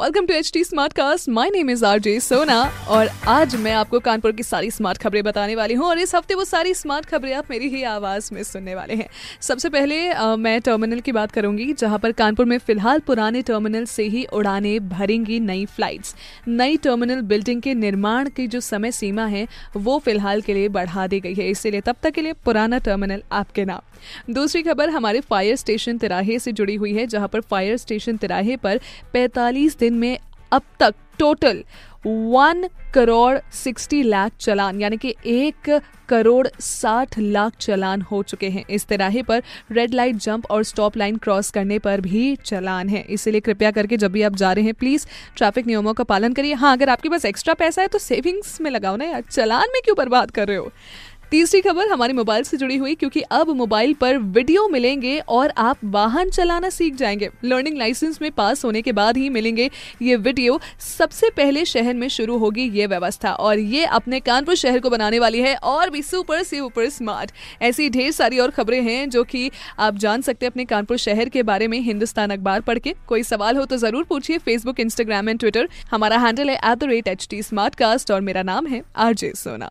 welcome to H T smart cast my name is R J Sona और आज मैं आपको कानपुर की सारी स्मार्ट खबरें बताने वाली हूँ और इस हफ़्ते वो सारी स्मार्ट खबरें आप मेरी ही आवाज़ में सुनने वाले हैं। सबसे पहले अ, मैं टर्मिनल की बात करूँगी जहाँ पर कानपुर में फ़िलहाल पुराने टर्मिनल से ही उड़ाने भरेंगी नई फ्लाइट्स नई टर्मिनल बिल्डिंग के निर्माण की जो समय सीमा है वो फ़िलहाल के लिए बढ़ा दी गई है। इसीलिए तब तक के लिए पुराना टर्मिनल आपके नाम। दूसरी खबर हमारे फायर स्टेशन तिराहे से जुड़ी हुई है जहाँ पर फायर स्टेशन तिराहे पर 45 दिन में अब तक total one crore sixty lakh challan, यानी कि एक करोड़ साठ लाख चलान हो चुके हैं। इस तिराहे पर रेड लाइट जंप और स्टॉप लाइन क्रॉस करने पर भी चलान है। इसीलिए कृपया करके जब भी आप जा रहे हैं प्लीज़ ट्रैफ़िक नियमों का पालन करिए। हाँ अगर आपके पास एक्स्ट्रा पैसा है तो सेविंग्स में लगाओ ना यार। चलान में क्यों बर्बाद कर रहे हो? तीसरी खबर हमारे मोबाइल से जुड़ी हुई, क्योंकि अब मोबाइल पर वीडियो मिलेंगे और आप वाहन चलाना सीख जाएँगे। लर्निंग लाइसेंस में पास होने के बाद ही मिलेंगे ये वीडियो। सबसे पहले शहर में शुरू होगी ये व्यवस्था और ये अपने कानपुर शहर को बनाने वाली है और भी सुपर सुपर स्मार्ट। ऐसी ढेर सारी और खबरें हैं जो कि आप जान सकते हैं अपने कानपुर शहर के बारे में हिंदुस्तान अखबार पढ़ के। कोई सवाल हो तो ज़रूर पूछिए फेसबुक इंस्टाग्राम एंड ट्विटर हमारा हैंडल है at the rate H T और मेरा नाम है आरजे सोना।